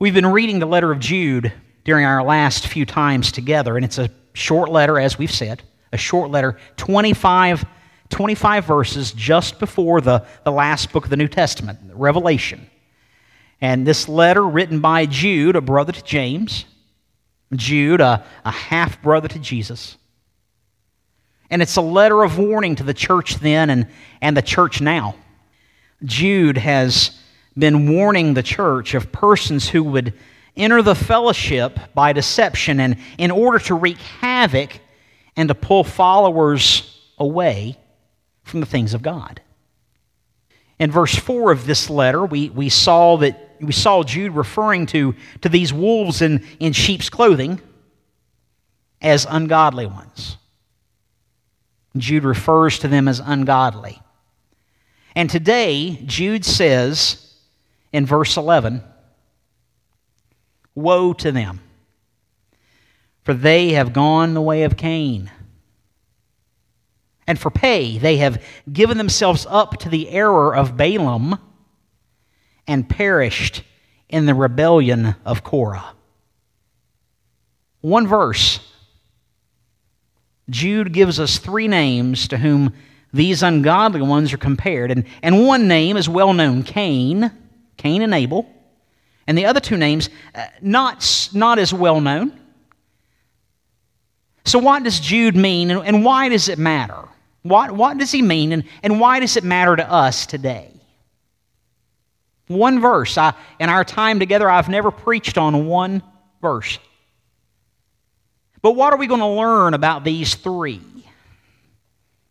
We've been reading the letter of Jude during our last few times together, and it's a short letter, as we've said, a short letter, 25, 25 verses just before the, the last book of the New Testament, Revelation. And this letter, written by Jude, a brother to James, Jude, a, a half brother to Jesus. And it's a letter of warning to the church then and, and the church now. Jude has been warning the church of persons who would enter the fellowship by deception and in order to wreak havoc and to pull followers away from the things of God. In verse 4 of this letter, we, we saw that we saw Jude referring to, to these wolves in, in sheep's clothing as ungodly ones. Jude refers to them as ungodly. And today, Jude says in verse 11, Woe to them, for they have gone the way of Cain. And for pay, they have given themselves up to the error of Balaam and perished in the rebellion of Korah. One verse. Jude gives us three names to whom these ungodly ones are compared. And, and one name is well known Cain, Cain and Abel. And the other two names, uh, not, not as well known. So, what does Jude mean, and, and why does it matter? What, what does he mean, and, and why does it matter to us today? One verse. I, in our time together, I've never preached on one verse. But what are we going to learn about these three?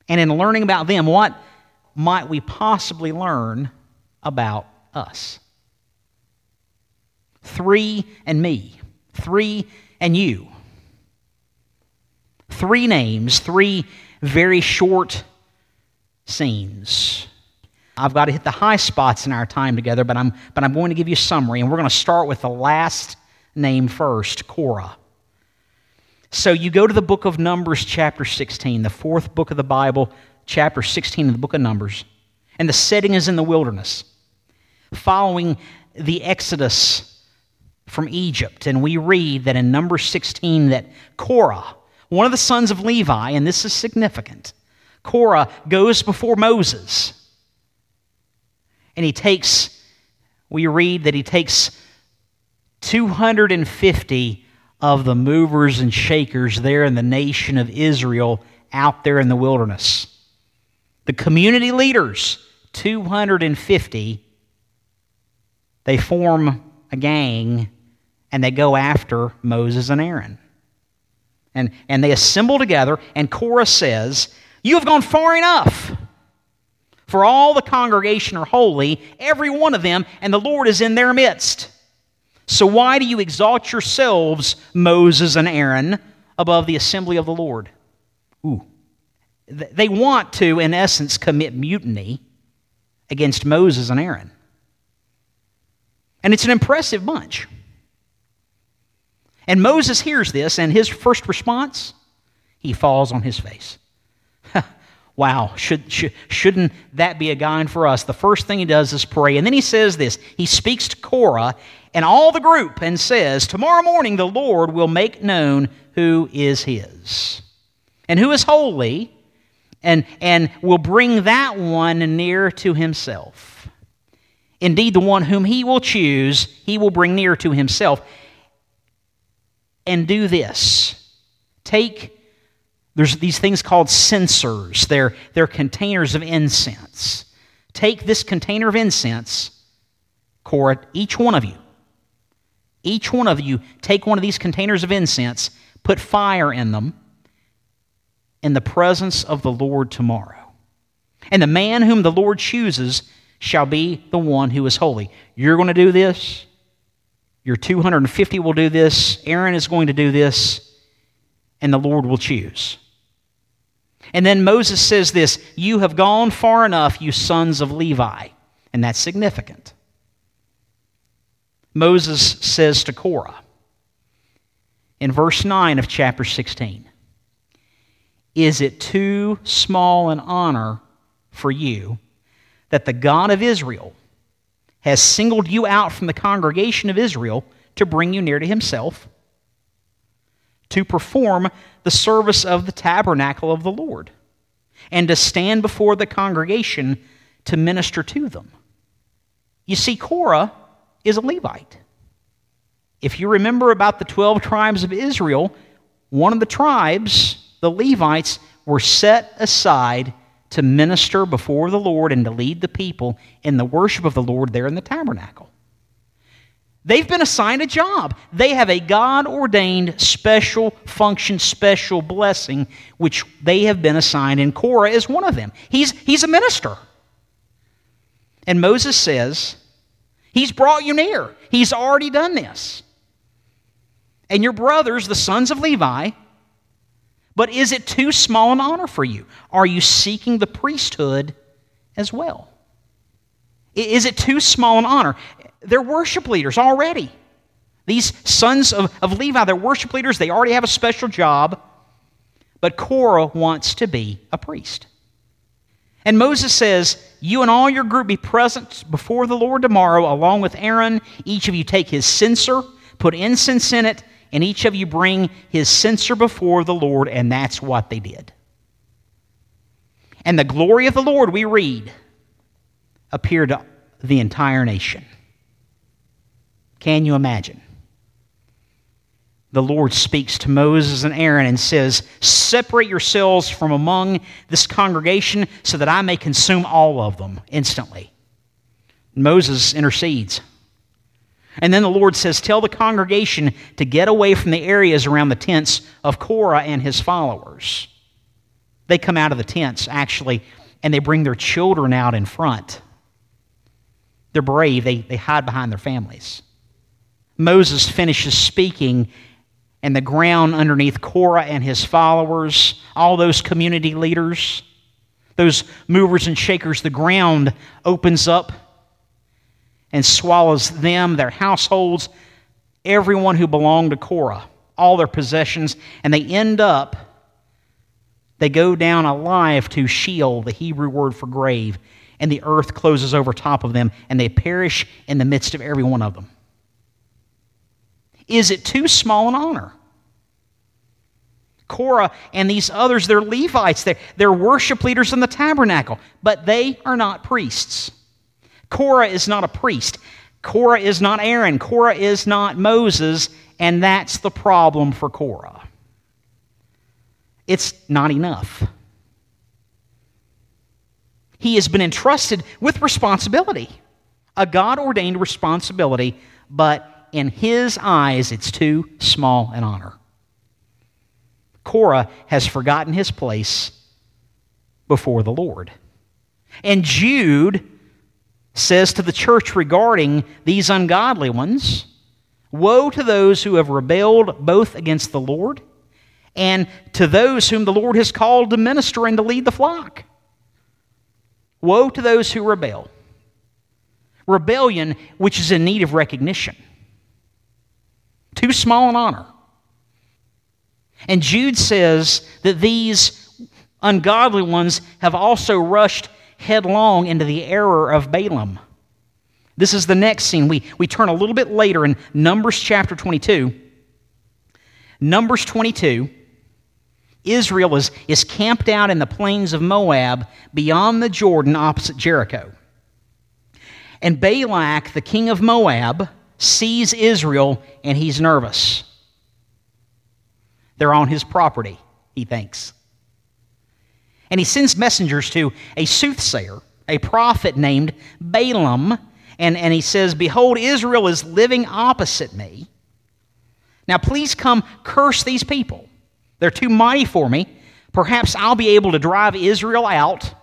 And in learning about them, what might we possibly learn about us? Three and me. Three and you. Three names, three very short scenes. I've got to hit the high spots in our time together, but I'm, but I'm going to give you a summary, and we're going to start with the last name first Korah. So you go to the book of Numbers, chapter 16, the fourth book of the Bible, chapter 16 of the book of Numbers, and the setting is in the wilderness, following the Exodus from Egypt. And we read that in number 16 that Korah, one of the sons of Levi, and this is significant, Korah goes before Moses and he takes, we read that he takes 250 of the movers and shakers there in the nation of Israel out there in the wilderness. The community leaders, 250, they form a gang and they go after Moses and Aaron. And, and they assemble together, and Korah says, You have gone far enough. For all the congregation are holy, every one of them, and the Lord is in their midst. So why do you exalt yourselves, Moses and Aaron, above the assembly of the Lord? Ooh. They want to, in essence, commit mutiny against Moses and Aaron. And it's an impressive bunch. And Moses hears this, and his first response, he falls on his face. Wow, should, should, shouldn't that be a guide for us? The first thing he does is pray. And then he says this He speaks to Korah and all the group and says, Tomorrow morning the Lord will make known who is his and who is holy, and, and will bring that one near to himself. Indeed, the one whom he will choose, he will bring near to himself. And do this take there's these things called censers, they're, they're containers of incense. Take this container of incense, Korah, each one of you. Each one of you take one of these containers of incense, put fire in them in the presence of the Lord tomorrow. And the man whom the Lord chooses shall be the one who is holy. You're going to do this. Your 250 will do this. Aaron is going to do this. And the Lord will choose. And then Moses says this You have gone far enough, you sons of Levi. And that's significant. Moses says to Korah in verse 9 of chapter 16 Is it too small an honor for you that the God of Israel has singled you out from the congregation of Israel to bring you near to himself, to perform the service of the tabernacle of the Lord, and to stand before the congregation to minister to them. You see, Korah is a Levite. If you remember about the 12 tribes of Israel, one of the tribes, the Levites, were set aside to minister before the Lord and to lead the people in the worship of the Lord there in the tabernacle. They've been assigned a job. They have a God ordained special function, special blessing, which they have been assigned, and Korah is one of them. He's, he's a minister. And Moses says, He's brought you near. He's already done this. And your brothers, the sons of Levi, but is it too small an honor for you? Are you seeking the priesthood as well? Is it too small an honor? They're worship leaders already. These sons of, of Levi, they're worship leaders. They already have a special job. But Korah wants to be a priest. And Moses says, You and all your group be present before the Lord tomorrow, along with Aaron. Each of you take his censer, put incense in it, and each of you bring his censer before the Lord. And that's what they did. And the glory of the Lord, we read, appeared to the entire nation. Can you imagine? the Lord speaks to Moses and Aaron and says, Separate yourselves from among this congregation so that I may consume all of them instantly. Moses intercedes. And then the Lord says, Tell the congregation to get away from the areas around the tents of Korah and his followers. They come out of the tents, actually, and they bring their children out in front. They're brave, they, they hide behind their families. Moses finishes speaking and the ground underneath Korah and his followers, all those community leaders, those movers and shakers, the ground opens up and swallows them, their households, everyone who belonged to Korah, all their possessions, and they end up, they go down alive to Sheol, the Hebrew word for grave, and the earth closes over top of them, and they perish in the midst of every one of them. Is it too small an honor? Korah and these others, they're Levites. They're, they're worship leaders in the tabernacle, but they are not priests. Korah is not a priest. Korah is not Aaron. Korah is not Moses, and that's the problem for Korah. It's not enough. He has been entrusted with responsibility, a God ordained responsibility, but in his eyes, it's too small an honor. Korah has forgotten his place before the Lord. And Jude says to the church regarding these ungodly ones Woe to those who have rebelled both against the Lord and to those whom the Lord has called to minister and to lead the flock. Woe to those who rebel. Rebellion, which is in need of recognition. Too small an honor. And Jude says that these ungodly ones have also rushed headlong into the error of Balaam. This is the next scene. We, we turn a little bit later in Numbers chapter 22. Numbers 22, Israel is, is camped out in the plains of Moab beyond the Jordan opposite Jericho. And Balak, the king of Moab, sees Israel and he's nervous. They're on his property, he thinks. And he sends messengers to a soothsayer, a prophet named Balaam, and, and he says, Behold, Israel is living opposite me. Now please come curse these people. They're too mighty for me. Perhaps I'll be able to drive Israel out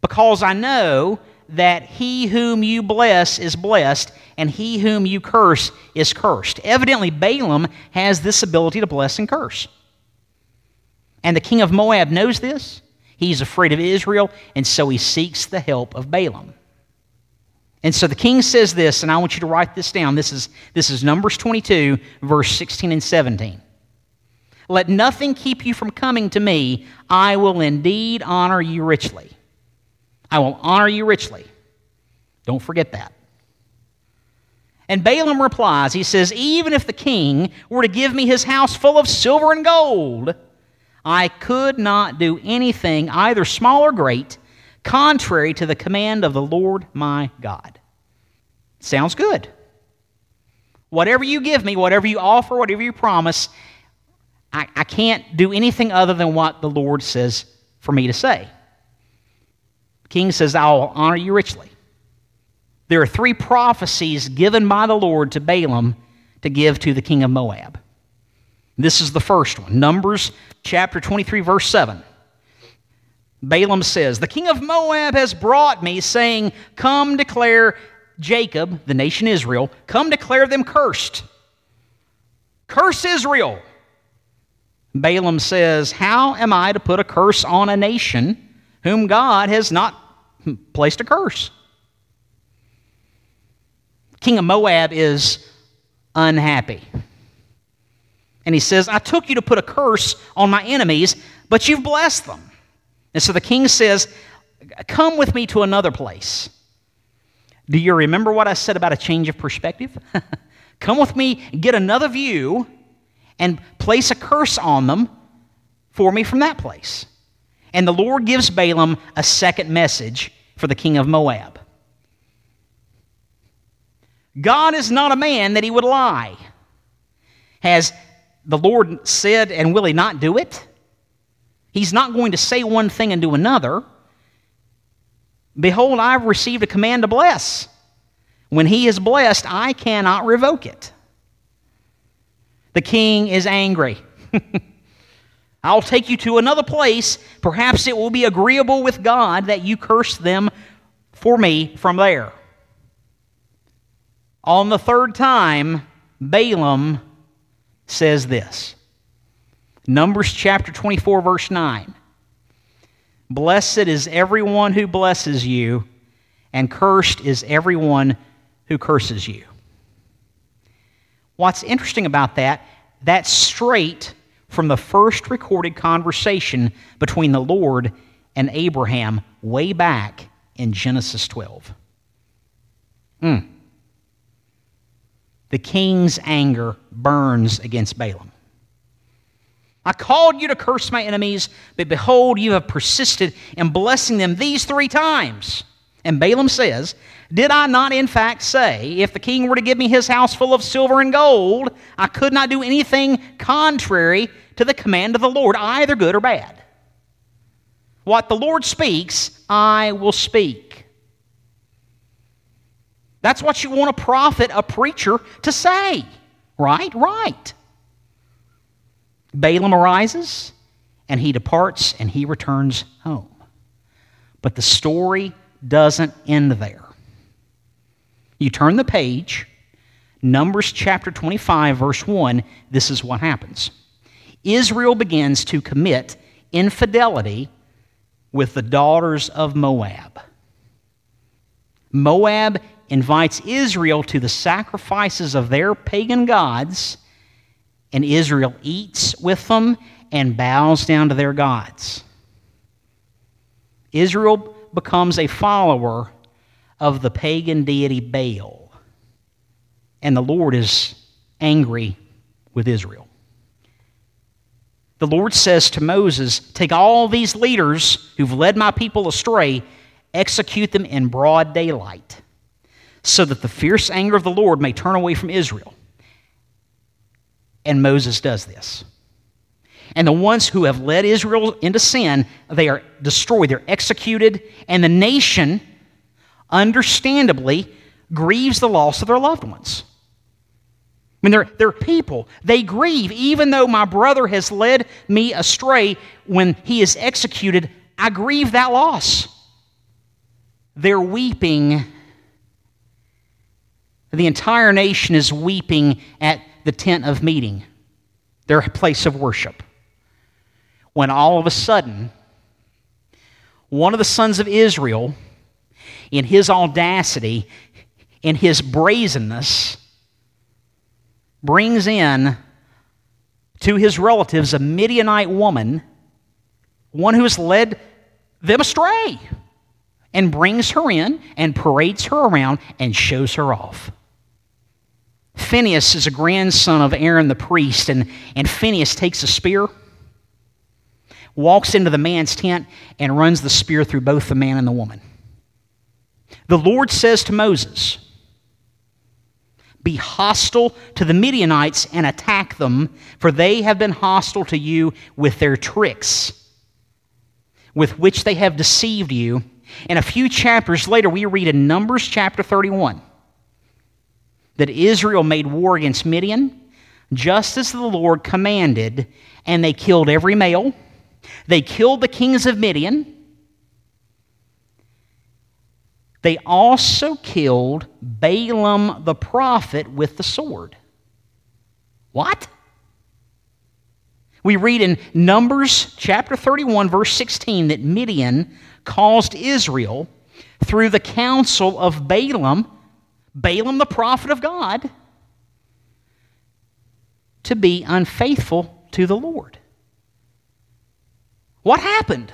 because I know that he whom you bless is blessed, and he whom you curse is cursed. Evidently, Balaam has this ability to bless and curse. And the king of Moab knows this. He's afraid of Israel, and so he seeks the help of Balaam. And so the king says this, and I want you to write this down. This is, this is Numbers 22, verse 16 and 17. Let nothing keep you from coming to me. I will indeed honor you richly. I will honor you richly. Don't forget that. And Balaam replies, he says, Even if the king were to give me his house full of silver and gold, I could not do anything, either small or great, contrary to the command of the Lord my God. Sounds good. Whatever you give me, whatever you offer, whatever you promise, I, I can't do anything other than what the Lord says for me to say. King says, I'll honor you richly. There are three prophecies given by the Lord to Balaam to give to the king of Moab. This is the first one Numbers chapter 23, verse 7. Balaam says, The king of Moab has brought me, saying, Come declare Jacob, the nation Israel, come declare them cursed. Curse Israel. Balaam says, How am I to put a curse on a nation whom God has not placed a curse? King of Moab is unhappy. And he says, I took you to put a curse on my enemies, but you've blessed them. And so the king says, Come with me to another place. Do you remember what I said about a change of perspective? Come with me, get another view, and place a curse on them for me from that place. And the Lord gives Balaam a second message for the king of Moab. God is not a man that he would lie. Has the Lord said, and will he not do it? He's not going to say one thing and do another. Behold, I've received a command to bless. When he is blessed, I cannot revoke it. The king is angry. I'll take you to another place. Perhaps it will be agreeable with God that you curse them for me from there. On the third time, Balaam says this Numbers chapter 24, verse 9. Blessed is everyone who blesses you, and cursed is everyone who curses you. What's interesting about that, that's straight from the first recorded conversation between the Lord and Abraham way back in Genesis 12. Mm. The king's anger burns against Balaam. I called you to curse my enemies, but behold, you have persisted in blessing them these three times. And Balaam says, Did I not in fact say, if the king were to give me his house full of silver and gold, I could not do anything contrary to the command of the Lord, either good or bad? What the Lord speaks, I will speak. That's what you want a prophet, a preacher to say. Right? Right. Balaam arises, and he departs, and he returns home. But the story doesn't end there. You turn the page, Numbers chapter 25, verse 1, this is what happens. Israel begins to commit infidelity with the daughters of Moab. Moab invites Israel to the sacrifices of their pagan gods and Israel eats with them and bows down to their gods. Israel becomes a follower of the pagan deity Baal, and the Lord is angry with Israel. The Lord says to Moses, Take all these leaders who've led my people astray, execute them in broad daylight, so that the fierce anger of the Lord may turn away from Israel. And Moses does this. And the ones who have led Israel into sin, they are destroyed, they're executed, and the nation, understandably, grieves the loss of their loved ones. I mean, they're, they're people. They grieve. Even though my brother has led me astray when he is executed, I grieve that loss. They're weeping. The entire nation is weeping at the tent of meeting, their place of worship. When all of a sudden, one of the sons of Israel, in his audacity, in his brazenness, brings in to his relatives a Midianite woman, one who has led them astray, and brings her in and parades her around and shows her off. Phineas is a grandson of Aaron the priest, and, and Phineas takes a spear, walks into the man's tent, and runs the spear through both the man and the woman. The Lord says to Moses, Be hostile to the Midianites and attack them, for they have been hostile to you with their tricks, with which they have deceived you. And a few chapters later, we read in Numbers chapter 31 that Israel made war against Midian, just as the Lord commanded, and they killed every male. They killed the kings of Midian. They also killed Balaam the prophet with the sword. What? We read in Numbers chapter 31, verse 16, that Midian caused Israel through the counsel of Balaam Balaam, the prophet of God, to be unfaithful to the Lord. What happened?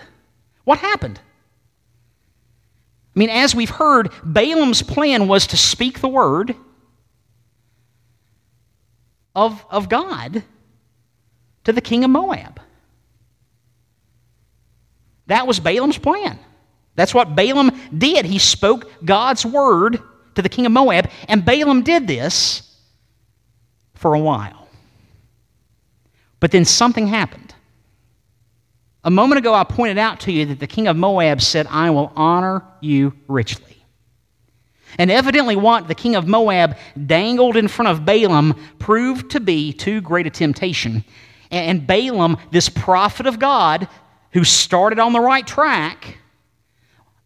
What happened? I mean, as we've heard, Balaam's plan was to speak the word of, of God to the king of Moab. That was Balaam's plan. That's what Balaam did. He spoke God's word to the king of Moab, and Balaam did this for a while. But then something happened. A moment ago, I pointed out to you that the king of Moab said, I will honor you richly. And evidently, what the king of Moab dangled in front of Balaam proved to be too great a temptation. And Balaam, this prophet of God, who started on the right track,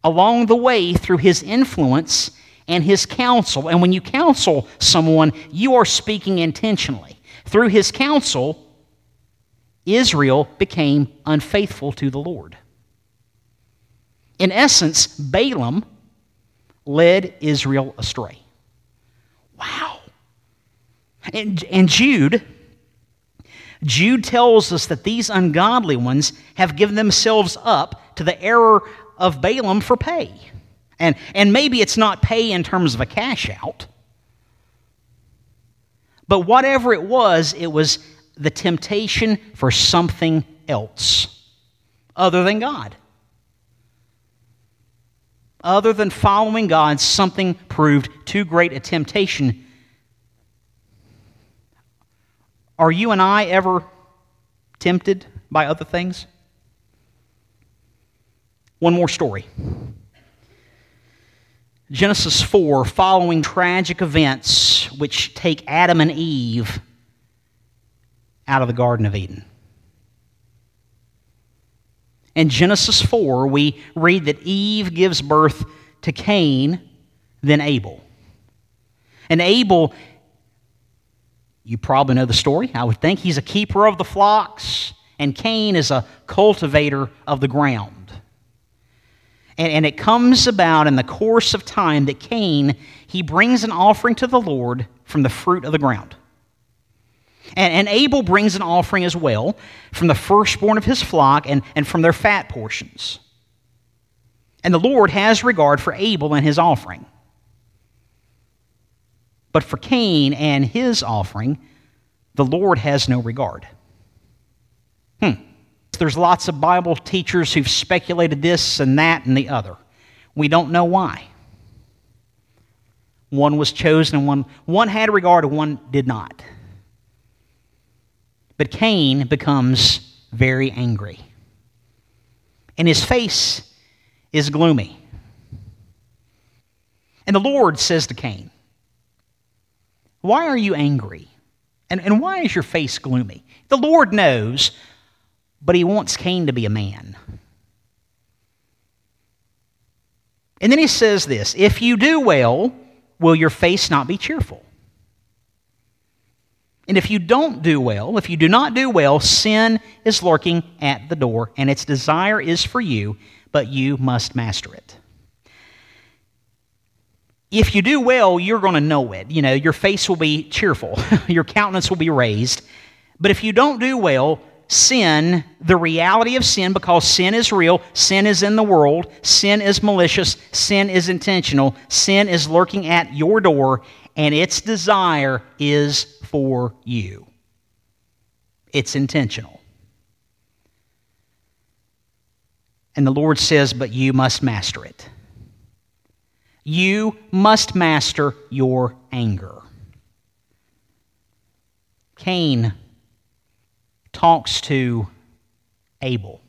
along the way through his influence, and his counsel. And when you counsel someone, you are speaking intentionally. Through his counsel, Israel became unfaithful to the Lord. In essence, Balaam led Israel astray. Wow. And, and Jude, Jude tells us that these ungodly ones have given themselves up to the error of Balaam for pay. And, and maybe it's not pay in terms of a cash out, but whatever it was, it was the temptation for something else other than God. Other than following God, something proved too great a temptation. Are you and I ever tempted by other things? One more story. Genesis 4, following tragic events which take Adam and Eve out of the Garden of Eden. In Genesis 4, we read that Eve gives birth to Cain, then Abel. And Abel, you probably know the story, I would think. He's a keeper of the flocks, and Cain is a cultivator of the ground. And, and it comes about in the course of time that Cain, he brings an offering to the Lord from the fruit of the ground. And, and, Abel brings an offering as well from the firstborn of his flock and, and from their fat portions. And the Lord has regard for Abel and his offering. But for Cain and his offering, the Lord has no regard. Hmm. There's lots of Bible teachers who've speculated this and that and the other. We don't know why. One was chosen and one, one had regard and one did not. But Cain becomes very angry. And his face is gloomy. And the Lord says to Cain, Why are you angry? And, and why is your face gloomy? The Lord knows but he wants Cain to be a man. And then he says this If you do well, will your face not be cheerful? And if you don't do well, if you do not do well, sin is lurking at the door, and its desire is for you, but you must master it. If you do well, you're going to know it. You know, your face will be cheerful, your countenance will be raised. But if you don't do well, sin, the reality of sin, because sin is real, sin is in the world, sin is malicious, sin is intentional, sin is lurking at your door, and its desire is for you. It's intentional. And the Lord says, But you must master it. You must master your anger. Cain talks to Abel.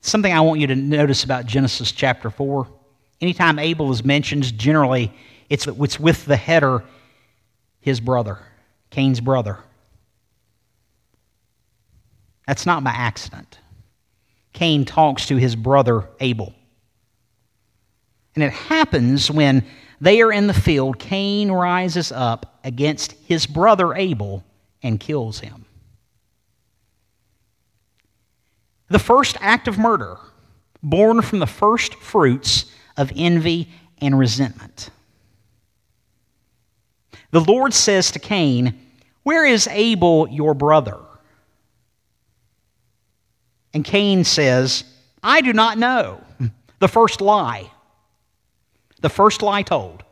Something I want you to notice about Genesis chapter 4. Anytime Abel is mentioned, generally it's, it's with the header, his brother, Cain's brother. That's not by accident. Cain talks to his brother Abel. And it happens when they are in the field, Cain rises up against his brother Abel and kills him. The first act of murder, born from the first fruits of envy and resentment. The Lord says to Cain, Where is Abel, your brother? And Cain says, I do not know. The first lie. The first lie told.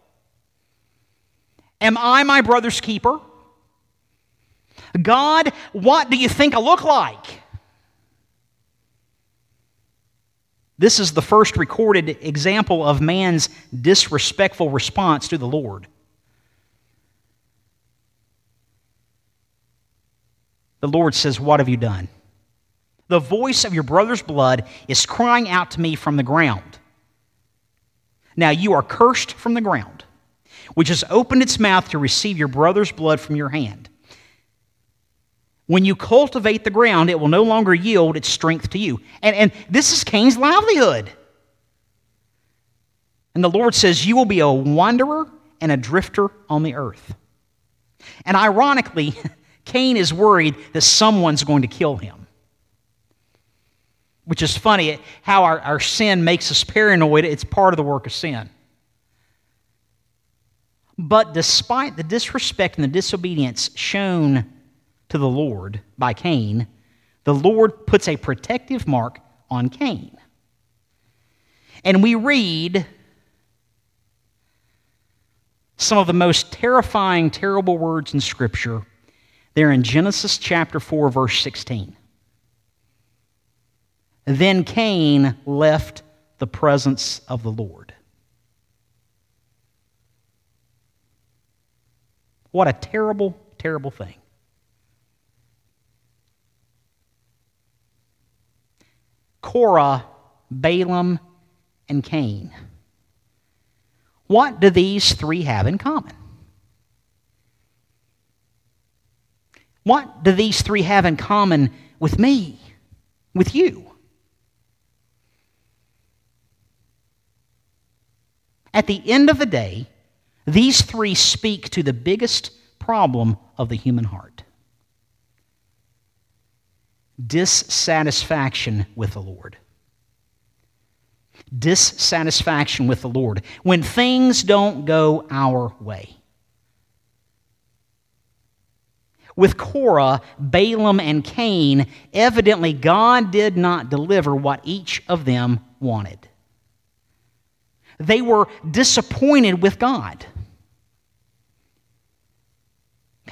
Am I my brother's keeper? God, what do you think I look like? This is the first recorded example of man's disrespectful response to the Lord. The Lord says, What have you done? The voice of your brother's blood is crying out to me from the ground. Now you are cursed from the ground, which has opened its mouth to receive your brother's blood from your hand. When you cultivate the ground, it will no longer yield its strength to you. And, and this is Cain's livelihood. And the Lord says, You will be a wanderer and a drifter on the earth. And ironically, Cain is worried that someone's going to kill him which is funny how our, our sin makes us paranoid. It's part of the work of sin. But despite the disrespect and the disobedience shown to the Lord by Cain, the Lord puts a protective mark on Cain. And we read some of the most terrifying, terrible words in Scripture. They're in Genesis chapter 4, verse 16. Then Cain left the presence of the Lord. What a terrible, terrible thing. Korah, Balaam, and Cain. What do these three have in common? What do these three have in common with me, with you? At the end of the day, these three speak to the biggest problem of the human heart dissatisfaction with the Lord. Dissatisfaction with the Lord. When things don't go our way. With Korah, Balaam, and Cain, evidently God did not deliver what each of them wanted. They were disappointed with God.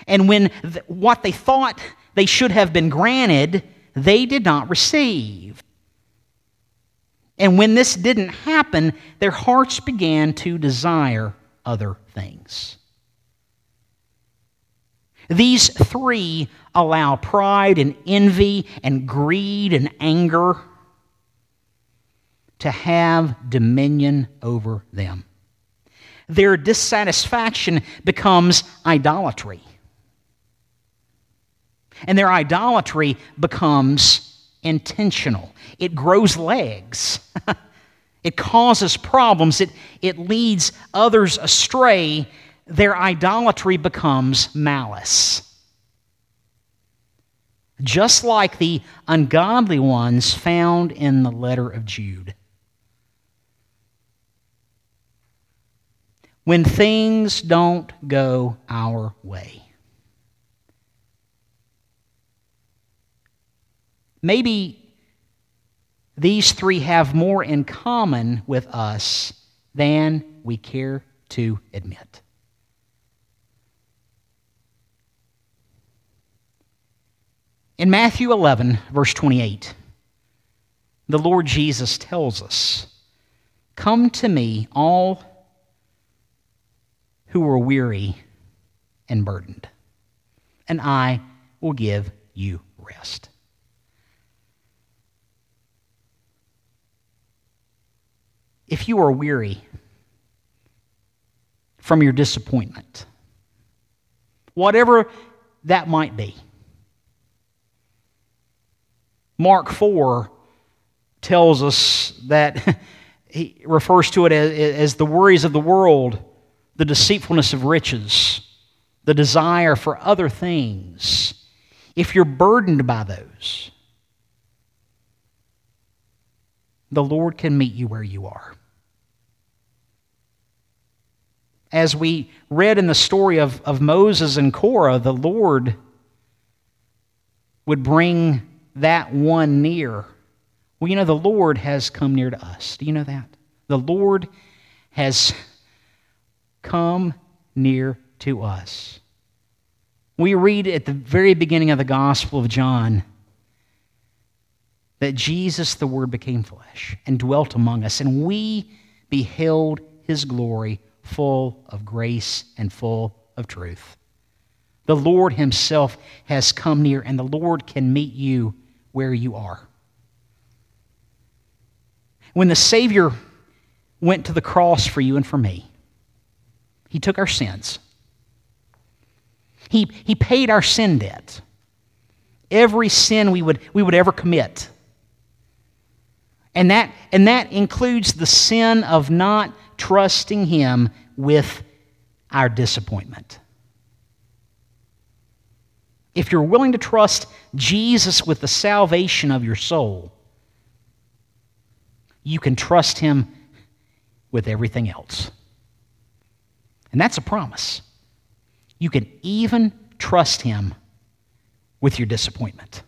And when th- what they thought they should have been granted, they did not receive. And when this didn't happen, their hearts began to desire other things. These three allow pride and envy and greed and anger to have dominion over them. Their dissatisfaction becomes idolatry. And their idolatry becomes intentional. It grows legs. it causes problems. It, it leads others astray. Their idolatry becomes malice. Just like the ungodly ones found in the letter of Jude. when things don't go our way. Maybe these three have more in common with us than we care to admit. In Matthew 11, verse 28, the Lord Jesus tells us, Come to me, all who are weary and burdened, and I will give you rest. If you are weary from your disappointment, whatever that might be, Mark 4 tells us that he refers to it as, as, the worries of the world, the deceitfulness of riches, the desire for other things. If you're burdened by those, the Lord can meet you where you are. As we read in the story of, of Moses and Korah, the Lord would bring that one near. Well, you know, the Lord has come near to us. Do you know that? The Lord has come near to us. We read at the very beginning of the Gospel of John that Jesus, the Word, became flesh and dwelt among us, and we beheld his glory full of grace and full of truth. The Lord himself has come near, and the Lord can meet you where you are. When the Savior went to the cross for you and for me, He took our sins. He, he paid our sin debt. Every sin we would, we would ever commit. And that, and that includes the sin of not trusting Him with our disappointment if you're willing to trust Jesus with the salvation of your soul, you can trust Him with everything else. And that's a promise. You can even trust Him with your disappointment.